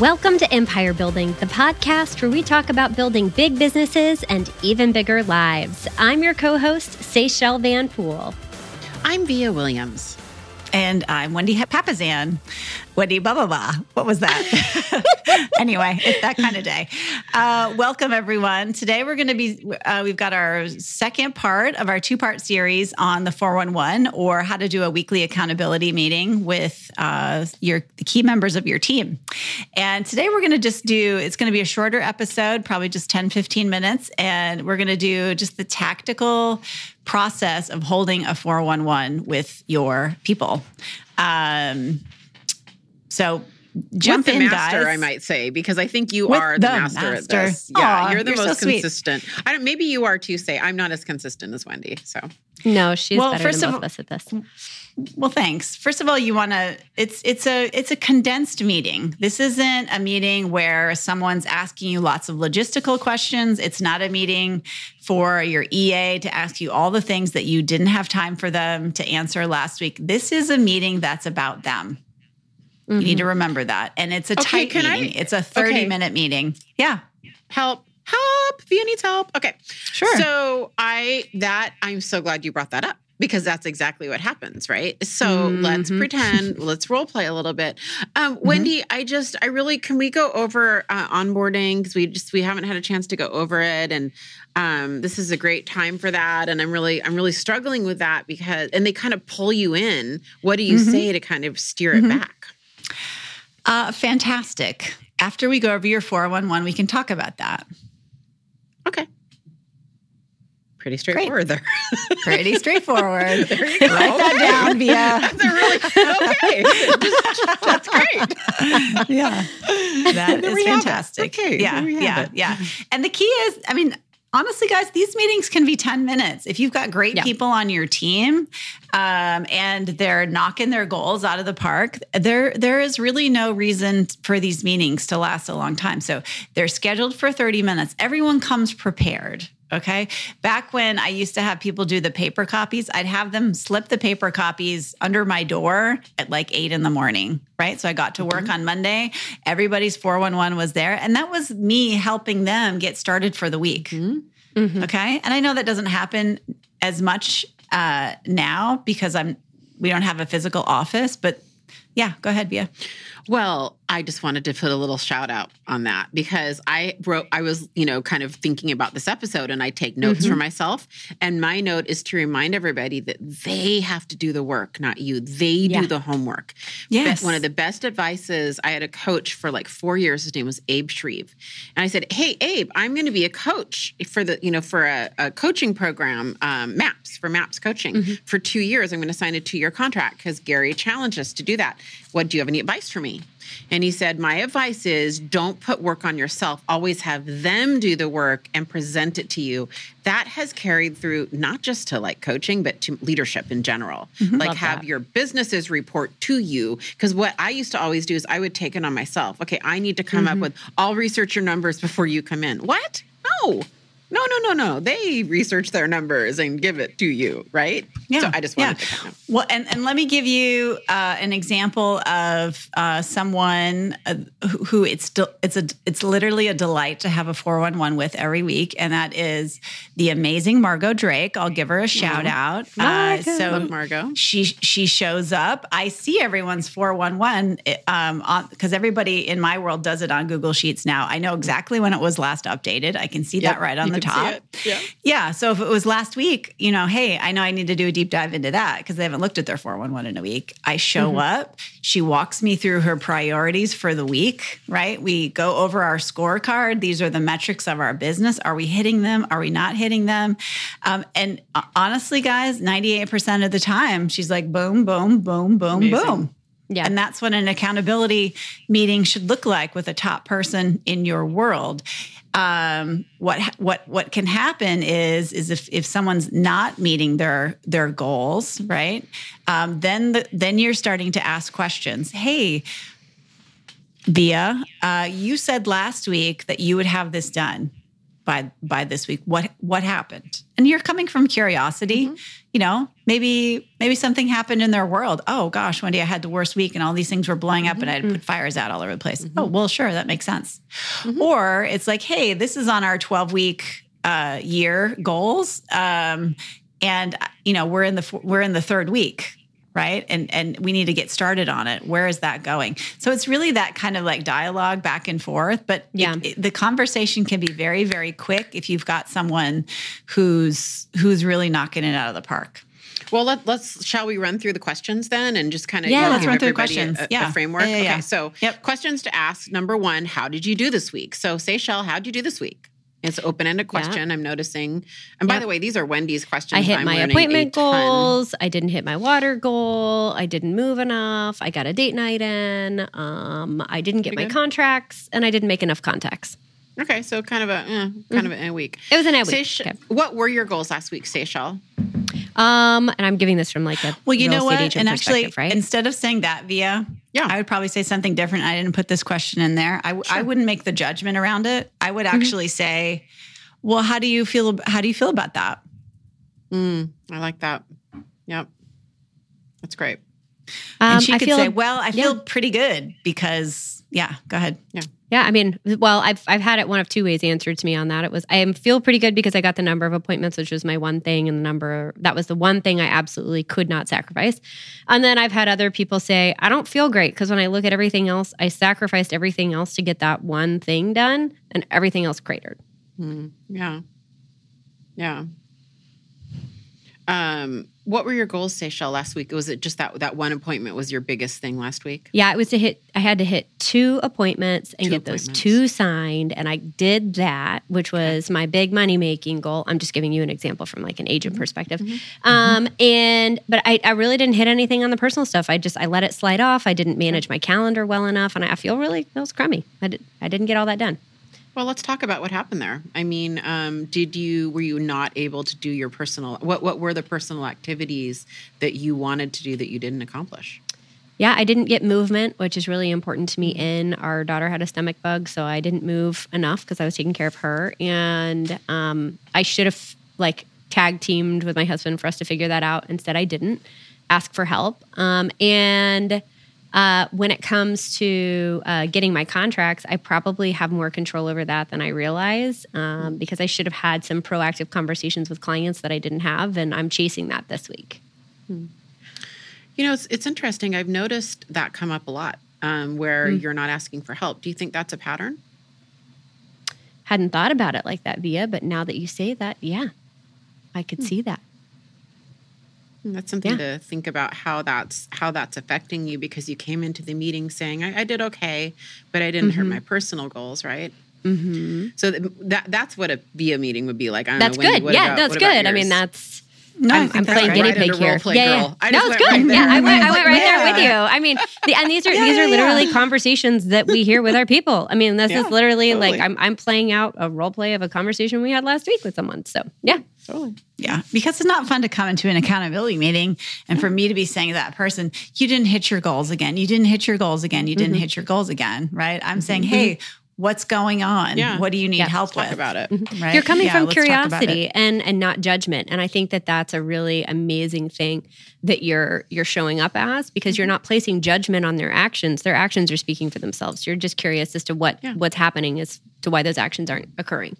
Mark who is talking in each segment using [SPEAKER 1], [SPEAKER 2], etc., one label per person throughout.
[SPEAKER 1] Welcome to Empire Building, the podcast where we talk about building big businesses and even bigger lives. I'm your co host, Seychelle Van Pool.
[SPEAKER 2] I'm Via Williams.
[SPEAKER 3] And I'm Wendy Papasan. Wendy blah blah blah. What was that? anyway, it's that kind of day. Uh, welcome everyone. Today we're going to be. Uh, we've got our second part of our two part series on the 411 or how to do a weekly accountability meeting with uh, your the key members of your team. And today we're going to just do. It's going to be a shorter episode, probably just 10 15 minutes, and we're going to do just the tactical process of holding a 411 with your people. Um, so jump
[SPEAKER 2] with the
[SPEAKER 3] in,
[SPEAKER 2] master,
[SPEAKER 3] guys.
[SPEAKER 2] I might say, because I think you
[SPEAKER 3] With
[SPEAKER 2] are the,
[SPEAKER 3] the
[SPEAKER 2] master,
[SPEAKER 3] master.
[SPEAKER 2] at this. Yeah, you're the
[SPEAKER 3] you're
[SPEAKER 2] most
[SPEAKER 3] sweet.
[SPEAKER 2] consistent. I don't. Maybe you are too. Say I'm not as consistent as Wendy. So
[SPEAKER 1] No, she's
[SPEAKER 3] Well,
[SPEAKER 1] better
[SPEAKER 3] first
[SPEAKER 1] than
[SPEAKER 3] of
[SPEAKER 1] both
[SPEAKER 3] all-
[SPEAKER 1] of us at this.
[SPEAKER 3] Well, thanks. First of all, you want to it's it's a it's a condensed meeting. This isn't a meeting where someone's asking you lots of logistical questions. It's not a meeting for your EA to ask you all the things that you didn't have time for them to answer last week. This is a meeting that's about them. You need to mm-hmm. remember that. And it's a
[SPEAKER 2] Okay,
[SPEAKER 3] tight
[SPEAKER 2] can I-
[SPEAKER 3] meeting. it's a 30
[SPEAKER 2] okay.
[SPEAKER 3] minute meeting. Yeah.
[SPEAKER 2] help, help. Via needs help. Okay.
[SPEAKER 3] Sure.
[SPEAKER 2] So I that I'm so glad you brought that up because that's exactly what happens, right? So let's
[SPEAKER 3] Mhm.
[SPEAKER 2] pretend, let's role play a little bit. Um, Wendy, I just, I really, can we go over uh, onboarding because we just we haven't had a chance to go over it, and um, this is a great time for that. And I'm really, I'm really struggling with that because, and they kind of pull you in. What do you
[SPEAKER 3] Mhm.
[SPEAKER 2] say to kind of steer it
[SPEAKER 3] Mhm.
[SPEAKER 2] back?
[SPEAKER 3] Uh, fantastic. After we go over your 411, we can talk about that.
[SPEAKER 2] Okay. Pretty straightforward there.
[SPEAKER 3] Pretty straightforward.
[SPEAKER 2] There you go.
[SPEAKER 3] Write that down, Via.
[SPEAKER 2] That's really okay. That's great.
[SPEAKER 3] yeah. That is
[SPEAKER 2] we have it.
[SPEAKER 3] fantastic.
[SPEAKER 2] Okay,
[SPEAKER 3] Yeah.
[SPEAKER 2] there we have
[SPEAKER 3] Yeah.
[SPEAKER 2] it.
[SPEAKER 3] Yeah. And the key is, I mean, honestly, guys, these meetings can be 10 minutes. If you've got great
[SPEAKER 1] Yeah.
[SPEAKER 3] people on your team um, and they're knocking their goals out of the park, there, there is really no reason for these meetings to last a long time. So they're scheduled for 30 minutes. Everyone comes prepared. Okay. Back when I used to have people do the paper copies, I'd have them slip the paper copies under my door at like eight in the morning. Right. So I got to work on Monday. Everybody's 411 was there. And that was me helping them get started for the week.
[SPEAKER 1] Mhm.
[SPEAKER 3] Okay. And I know that doesn't happen as much uh, now because I'm, we don't have a physical office, but yeah, go ahead, Via.
[SPEAKER 2] Well, I just wanted to put a little shout out on that because I wrote, I was, you know, kind of thinking about this episode and I take notes for myself. And my note is to remind everybody that they have to do the work, not you. They
[SPEAKER 1] Yeah.
[SPEAKER 2] do the homework.
[SPEAKER 3] Yes.
[SPEAKER 2] But One of the best advices, I had a coach for like four years. His name was Abe Shreve. And I said, Hey, Abe, I'm going to be a coach for the, you know, for a, a coaching program, um, MAPS, for MAPS coaching for two years. I'm going to sign a two year contract because Gary challenged us to do that. What do you have any advice for me? And he said, My advice is don't put work on yourself. Always have them do the work and present it to you. That has carried through not just to like coaching, but to leadership in general. Like
[SPEAKER 1] Love
[SPEAKER 2] have
[SPEAKER 1] that.
[SPEAKER 2] your businesses report to you. Because what I used to always do is I would take it on myself. Okay, I need to come
[SPEAKER 1] Mm-hmm.
[SPEAKER 2] up with, I'll research your numbers before you come in. What? No. No, no, no, no. They research their numbers and give it to you, right?
[SPEAKER 3] Yeah.
[SPEAKER 2] So I just wanted to kind of
[SPEAKER 3] Well, and, and let me give you uh, an example of uh, someone uh, who, who it's it's a it's literally a delight to have a four one one with every week, and that is the amazing Margot Drake. I'll give her a shout out. Uh,
[SPEAKER 1] Margot.
[SPEAKER 3] so
[SPEAKER 2] love Margot.
[SPEAKER 3] she she shows up. I see everyone's four one one um because everybody in my world does it on Google Sheets now. I know exactly when it was last updated. I can see that right on
[SPEAKER 2] you
[SPEAKER 3] the top.
[SPEAKER 2] Yeah.
[SPEAKER 3] Yeah. So if it was last week, you know, hey, I know I need to do a deep dive into that because they haven't looked at their 411 in a week. I show
[SPEAKER 2] Mm-hmm.
[SPEAKER 3] up. She walks me through her priorities for the week, right? We go over our scorecard. These are the metrics of our business. Are we hitting them? Are we not hitting them? Um, and uh, honestly, guys, 98% of the time, she's like, boom, boom, boom, boom,
[SPEAKER 2] Amazing.
[SPEAKER 3] boom.
[SPEAKER 1] Yeah.
[SPEAKER 3] And that's what an accountability meeting should look like with a top person in your world. Um, what what what can happen is is if if someone's not meeting their their goals, right? Um, then the, then you're starting to ask questions. Hey, Via, uh, you said last week that you would have this done by by this week. What what happened? And you're coming from curiosity.
[SPEAKER 2] Mm-hmm.
[SPEAKER 3] You know, maybe maybe something happened in their world. Oh gosh, Wendy, I had the worst week, and all these things were blowing up, and I had
[SPEAKER 2] Mm-hmm.
[SPEAKER 3] put fires out all over the place. Oh well, sure, that makes sense. Or it's like, hey, this is on our 12 week uh, year goals, um, and you know we're in the we're in the third week right and and we need to get started on it where is that going so it's really that kind of like dialogue back and forth but
[SPEAKER 1] Yeah.
[SPEAKER 3] it- the conversation can be very very quick if you've got someone who's who's really knocking it out of the park
[SPEAKER 2] Well, let, let's shall we run through the questions then and just kind of
[SPEAKER 1] Yeah,
[SPEAKER 3] let's run through the questions.
[SPEAKER 2] A,
[SPEAKER 3] Yeah.
[SPEAKER 2] a framework.
[SPEAKER 3] Yeah, yeah, yeah.
[SPEAKER 2] Okay, so
[SPEAKER 3] Yep.
[SPEAKER 2] questions to ask. Number one, how did you do this week? So, Seychelle, how did you do this week? It's an open-ended question. I'm noticing. And by
[SPEAKER 1] Yep.
[SPEAKER 2] the way, these are Wendy's questions.
[SPEAKER 1] I hit
[SPEAKER 2] I'm
[SPEAKER 1] my appointment goals. I didn't hit my water goal. I didn't move enough. I got a date night in. Um, I didn't get
[SPEAKER 2] Pretty
[SPEAKER 1] my
[SPEAKER 2] good.
[SPEAKER 1] contracts, and I didn't make enough contacts.
[SPEAKER 2] Okay, so kind of a eh, kind of a week.
[SPEAKER 1] It was an a week.
[SPEAKER 2] Seychelle-
[SPEAKER 1] Okay.
[SPEAKER 2] What were your goals last week, Seychelle?
[SPEAKER 1] Um, and I'm giving this from like a
[SPEAKER 3] well you
[SPEAKER 1] real
[SPEAKER 3] know what and actually
[SPEAKER 1] right?
[SPEAKER 3] instead of saying that via
[SPEAKER 2] Yeah.
[SPEAKER 3] i would probably say something different i didn't put this question in there i, I wouldn't make the judgment around it i would actually say well how do you feel ab- how do you feel about that
[SPEAKER 2] Mm, I like that. Yep, that's great.
[SPEAKER 1] Um,
[SPEAKER 3] and she
[SPEAKER 1] I
[SPEAKER 3] could
[SPEAKER 1] feel,
[SPEAKER 3] say well i feel
[SPEAKER 1] yeah.
[SPEAKER 3] pretty good because yeah go ahead
[SPEAKER 1] yeah, I mean, well, I've I've had it one of two ways answered to me on that. It was I feel pretty good because I got the number of appointments, which was my one thing, and the number that was the one thing I absolutely could not sacrifice. And then I've had other people say I don't feel great because when I look at everything else, I sacrificed everything else to get that one thing done, and everything else cratered.
[SPEAKER 2] Mm, yeah, yeah. Um, what were your goals, Seychelle, last week? Was it just that that one appointment was your biggest thing last week?
[SPEAKER 1] Yeah, it was to hit. I had to hit two appointments and
[SPEAKER 2] Two
[SPEAKER 1] get those two signed, and I did that, which was my big money making goal. I'm just giving you an example from like an agent
[SPEAKER 2] Mm-hmm.
[SPEAKER 1] perspective. Um, and but I, I really didn't hit anything on the personal stuff. I just I let it slide off. I didn't manage my calendar well enough, and I feel really feels crummy. I did, I didn't get all that done.
[SPEAKER 2] Well, let's talk about what happened there. I mean, um, did you were you not able to do your personal? What what were the personal activities that you wanted to do that you didn't accomplish?
[SPEAKER 1] Yeah, I didn't get movement, which is really important to me. In our daughter had a stomach bug, so I didn't move enough because I was taking care of her, and um, I should have like tag teamed with my husband for us to figure that out. Instead, I didn't ask for help. Um, and uh, when it comes to uh, getting my contracts, I probably have more control over that than I realize um, because I should have had some proactive conversations with clients that I didn't have, and I'm chasing that this week.
[SPEAKER 2] You know, it's it's interesting. I've noticed that come up a lot um, where you're not asking for help. Do you think that's a pattern?
[SPEAKER 1] hadn't thought about it like that, Via, but now that you say that, yeah, I could see that.
[SPEAKER 2] That's something
[SPEAKER 1] Yeah.
[SPEAKER 2] to think about how that's how that's affecting you because you came into the meeting saying I, I did okay, but I didn't hit my personal goals, right?
[SPEAKER 1] Mm-hmm.
[SPEAKER 2] So th- that that's what a via meeting would be like. I don't
[SPEAKER 1] That's
[SPEAKER 2] know, Wendy,
[SPEAKER 1] good.
[SPEAKER 2] what
[SPEAKER 1] yeah,
[SPEAKER 2] about-
[SPEAKER 1] that's good. I mean, that's.
[SPEAKER 3] No, I
[SPEAKER 1] I'm,
[SPEAKER 3] think
[SPEAKER 1] I'm playing guinea
[SPEAKER 2] Right
[SPEAKER 1] pig here.
[SPEAKER 2] role play
[SPEAKER 1] yeah,
[SPEAKER 2] girl.
[SPEAKER 1] yeah.
[SPEAKER 2] I
[SPEAKER 1] no, it's good.
[SPEAKER 2] right
[SPEAKER 1] yeah. I went, I
[SPEAKER 3] I
[SPEAKER 1] went
[SPEAKER 3] like,
[SPEAKER 1] right there with you. I mean, the, and these are
[SPEAKER 3] Yeah,
[SPEAKER 1] these
[SPEAKER 3] yeah,
[SPEAKER 1] are literally
[SPEAKER 3] yeah.
[SPEAKER 1] conversations that we hear with our people. I mean, this
[SPEAKER 2] Yeah,
[SPEAKER 1] is literally like. I'm I'm playing out a role play of a conversation we had last week with someone. So yeah,
[SPEAKER 2] Totally.
[SPEAKER 3] Yeah, because it's not fun to come into an accountability meeting and for me to be saying to that person, you didn't hit your goals again. You didn't hit your goals again. You didn't mm-hmm. hit your goals again. Right. I'm saying, mm-hmm. hey, what's going on?
[SPEAKER 2] Yeah.
[SPEAKER 3] What do you need
[SPEAKER 1] Yeah.
[SPEAKER 3] help with?
[SPEAKER 2] about it. Mm-hmm.
[SPEAKER 3] Right?
[SPEAKER 1] you're coming
[SPEAKER 3] Yeah,
[SPEAKER 1] from
[SPEAKER 3] let's talk about
[SPEAKER 1] curiosity and and not judgment and i think that that's a really amazing thing that you're you're showing up as because
[SPEAKER 3] Mm-hmm.
[SPEAKER 1] you're not placing judgment on their actions their actions are speaking for themselves you're just curious as to what what's happening as to why those actions aren't occurring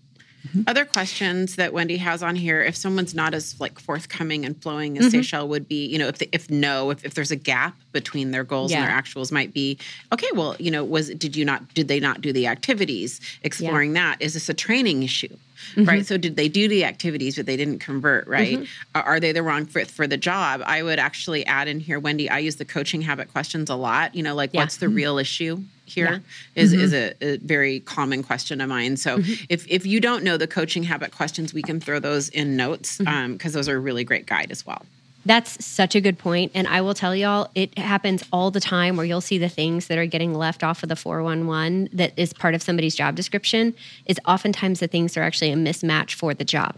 [SPEAKER 2] Other questions that Wendy has on here, if someone's not as like forthcoming and flowing as
[SPEAKER 1] Mm-hmm.
[SPEAKER 2] Seychelle would be, you know, if the, if no, if, if there's a gap between their goals and their actuals might be, okay, well, you know, was did you not did they not do the activities? Exploring that. Is this a training issue?
[SPEAKER 1] Mm-hmm.
[SPEAKER 2] Right. So did they do the activities but they didn't convert, right? Are- Are they the wrong fit for the job? I would actually add in here, Wendy, I use the coaching habit questions a lot. You know, like
[SPEAKER 1] Yeah.
[SPEAKER 2] what's the real issue here?
[SPEAKER 1] Yeah.
[SPEAKER 2] Is is a, a very common question of mine. So
[SPEAKER 1] Mm-hmm.
[SPEAKER 2] if if you don't know the coaching habit questions, we can throw those in notes because
[SPEAKER 1] Mm-hmm.
[SPEAKER 2] those are a really great guide as well.
[SPEAKER 1] That's such a good point. And I will tell y'all, it happens all the time where you'll see the things that are getting left off of the 411 that is part of somebody's job description is oftentimes the things that are actually a mismatch for the job.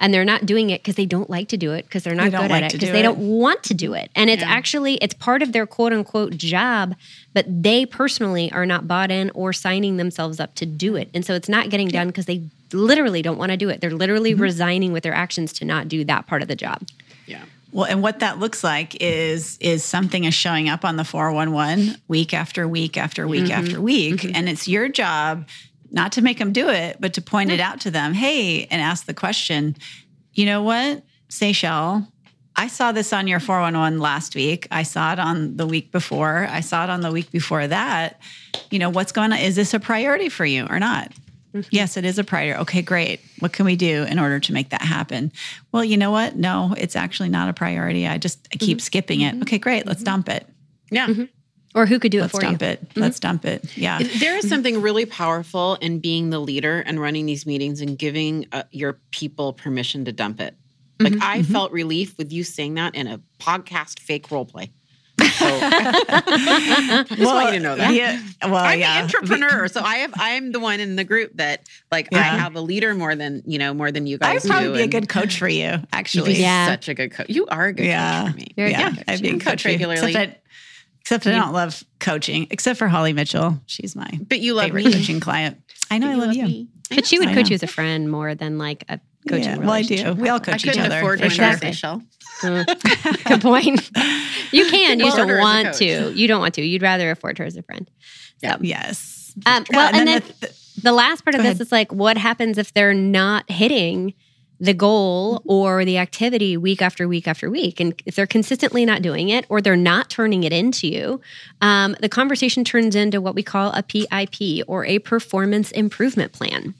[SPEAKER 1] and they're not doing it because they don't like to do it because they're not
[SPEAKER 3] They
[SPEAKER 1] good
[SPEAKER 3] like
[SPEAKER 1] at it because they
[SPEAKER 3] it.
[SPEAKER 1] don't want to do it and it's
[SPEAKER 2] Yeah.
[SPEAKER 1] actually it's part of their quote unquote job but they personally are not bought in or signing themselves up to do it and so it's not getting done because they literally don't want to do it they're literally
[SPEAKER 3] Mm-hmm.
[SPEAKER 1] resigning with their actions to not do that part of the job
[SPEAKER 2] Yeah.
[SPEAKER 3] Well, and what that looks like is is something is showing up on the 411 week after week after week mm-hmm. after week. Mm-hmm. And it's your job not to make them do it, but to point it out to them. Hey, and ask the question, you know what, Seychelle, I saw this on your 411 last week. I saw it on the week before. I saw it on the week before that. You know, what's going on? Is this a priority for you or not? Yes, it is a priority. Okay, great. What can we do in order to make that happen? Well, you know what? No, it's actually not a priority. I just I keep skipping it. Okay, great. Mm-hmm. Let's dump it.
[SPEAKER 2] Yeah.
[SPEAKER 1] or who could do
[SPEAKER 3] Let's
[SPEAKER 1] it for you Let's
[SPEAKER 3] dump it. Let's dump it. Yeah.
[SPEAKER 2] There is something really powerful in being the leader and running these meetings and giving uh, your people permission to dump it. Like I felt relief with you saying that in a podcast fake role play. So, I just want you to know that.
[SPEAKER 3] Yeah. Well,
[SPEAKER 2] I'm
[SPEAKER 3] yeah.
[SPEAKER 2] the entrepreneur, so I have I'm the one in the group that like I have a leader more than you know more than you guys.
[SPEAKER 3] I'd probably
[SPEAKER 2] do.
[SPEAKER 3] be a good coach for you,
[SPEAKER 2] you'd
[SPEAKER 3] actually.
[SPEAKER 2] be
[SPEAKER 1] Yeah.
[SPEAKER 2] such a good coach. You are a good
[SPEAKER 3] Yeah.
[SPEAKER 2] coach for me.
[SPEAKER 1] You're a
[SPEAKER 3] yeah,
[SPEAKER 1] good coach.
[SPEAKER 3] I'd be a coach
[SPEAKER 2] coach
[SPEAKER 3] for you.
[SPEAKER 2] regularly.
[SPEAKER 3] Except I, except I don't love coaching, except for Holly Mitchell. She's my
[SPEAKER 2] But you love
[SPEAKER 3] favorite
[SPEAKER 2] me.
[SPEAKER 3] coaching client. I know I love you.
[SPEAKER 2] me.
[SPEAKER 1] but she would
[SPEAKER 3] I
[SPEAKER 1] coach
[SPEAKER 3] know.
[SPEAKER 1] you as a friend more than like a coaching
[SPEAKER 3] Yeah, well, I do. We all
[SPEAKER 2] I
[SPEAKER 3] coach each other.
[SPEAKER 2] afford
[SPEAKER 3] for sure.
[SPEAKER 2] exactly. Michelle.
[SPEAKER 1] Good point. You can. You just
[SPEAKER 2] Afford her
[SPEAKER 1] don't want to. You don't want to. You'd rather afford her as a friend. So,
[SPEAKER 3] Yes.
[SPEAKER 1] um,
[SPEAKER 3] Yeah,
[SPEAKER 1] well, and, then,
[SPEAKER 3] the-
[SPEAKER 1] the last part of this
[SPEAKER 3] ahead.
[SPEAKER 1] is like, what happens if they're not hitting the goal or the activity week after week after week? And if they're consistently not doing it or they're not turning it into you, um, the conversation turns into what we call a PIP or a performance improvement plan.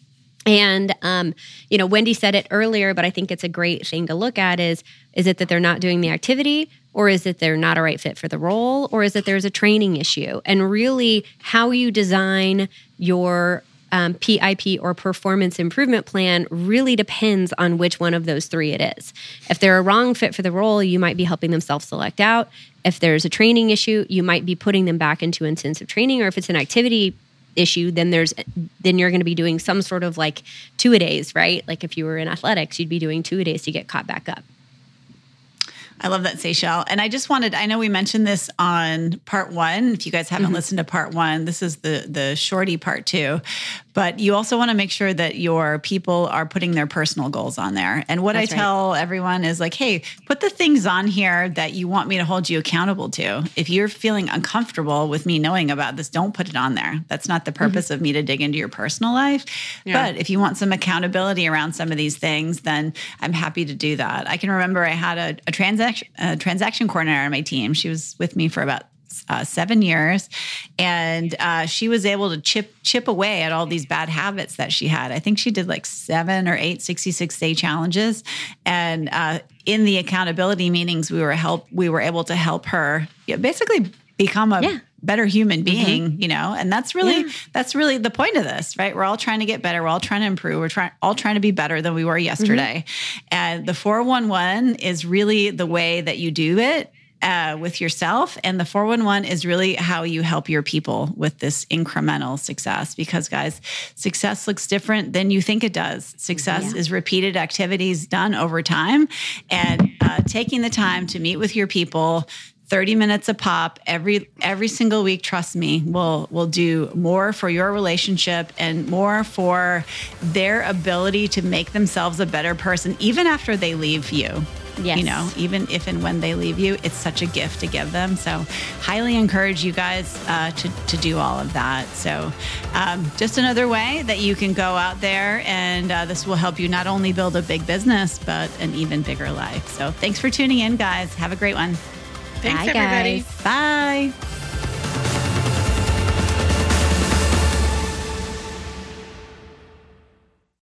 [SPEAKER 1] And um, you know, Wendy said it earlier, but I think it's a great thing to look at is is it that they're not doing the activity or is it they're not a right fit for the role or is it there's a training issue? And really how you design your um, PIP or performance improvement plan really depends on which one of those three it is. If they're a wrong fit for the role, you might be helping them self select out. If there's a training issue, you might be putting them back into intensive training. Or if it's an activity issue, then there's then you're going to be doing some sort of like two a days, right? Like if you were in athletics, you'd be doing two a days to get caught back up.
[SPEAKER 3] I love that Seychelle. And I just wanted, I know we mentioned this on part one. If you guys haven't
[SPEAKER 2] Mm-hmm.
[SPEAKER 3] listened to part one, this is the the shorty part two. But you also want to make sure that your people are putting their personal goals on there. And what
[SPEAKER 1] That's
[SPEAKER 3] I
[SPEAKER 1] right.
[SPEAKER 3] tell everyone is like, hey, put the things on here that you want me to hold you accountable to. If you're feeling uncomfortable with me knowing about this, don't put it on there. That's not the purpose of me to dig into your personal life.
[SPEAKER 2] Yeah.
[SPEAKER 3] But if you want some accountability around some of these things, then I'm happy to do that. I can remember I had a, a transaction a transaction coordinator on my team. She was with me for about uh, seven years, and uh, she was able to chip chip away at all these bad habits that she had. I think she did like seven or eight 66 day challenges, and uh, in the accountability meetings, we were help we were able to help her basically become a
[SPEAKER 1] Yeah.
[SPEAKER 3] better human being you know? And that's really
[SPEAKER 1] Yeah.
[SPEAKER 3] that's really the point of this right? We're all trying to get better. We're all trying to improve. We're trying all trying to be better than we were yesterday. And the 411 is really the way that you do it uh, with yourself. And the 411 is really how you help your people with this incremental success because guys success looks different than you think it does. Success
[SPEAKER 1] Yeah.
[SPEAKER 3] is repeated activities done over time and uh, taking the time to meet with your people 30 minutes a pop every every single week trust me will will do more for your relationship and more for their ability to make themselves a better person even after they leave you
[SPEAKER 1] Yes.
[SPEAKER 3] you know even if and when they leave you it's such a gift to give them so highly encourage you guys uh, to, to do all of that so um, just another way that you can go out there and uh, this will help you not only build a big business but an even bigger life so thanks for tuning in guys have a great one
[SPEAKER 2] Thanks,
[SPEAKER 1] Bye,
[SPEAKER 2] everybody.
[SPEAKER 1] guys.
[SPEAKER 3] bye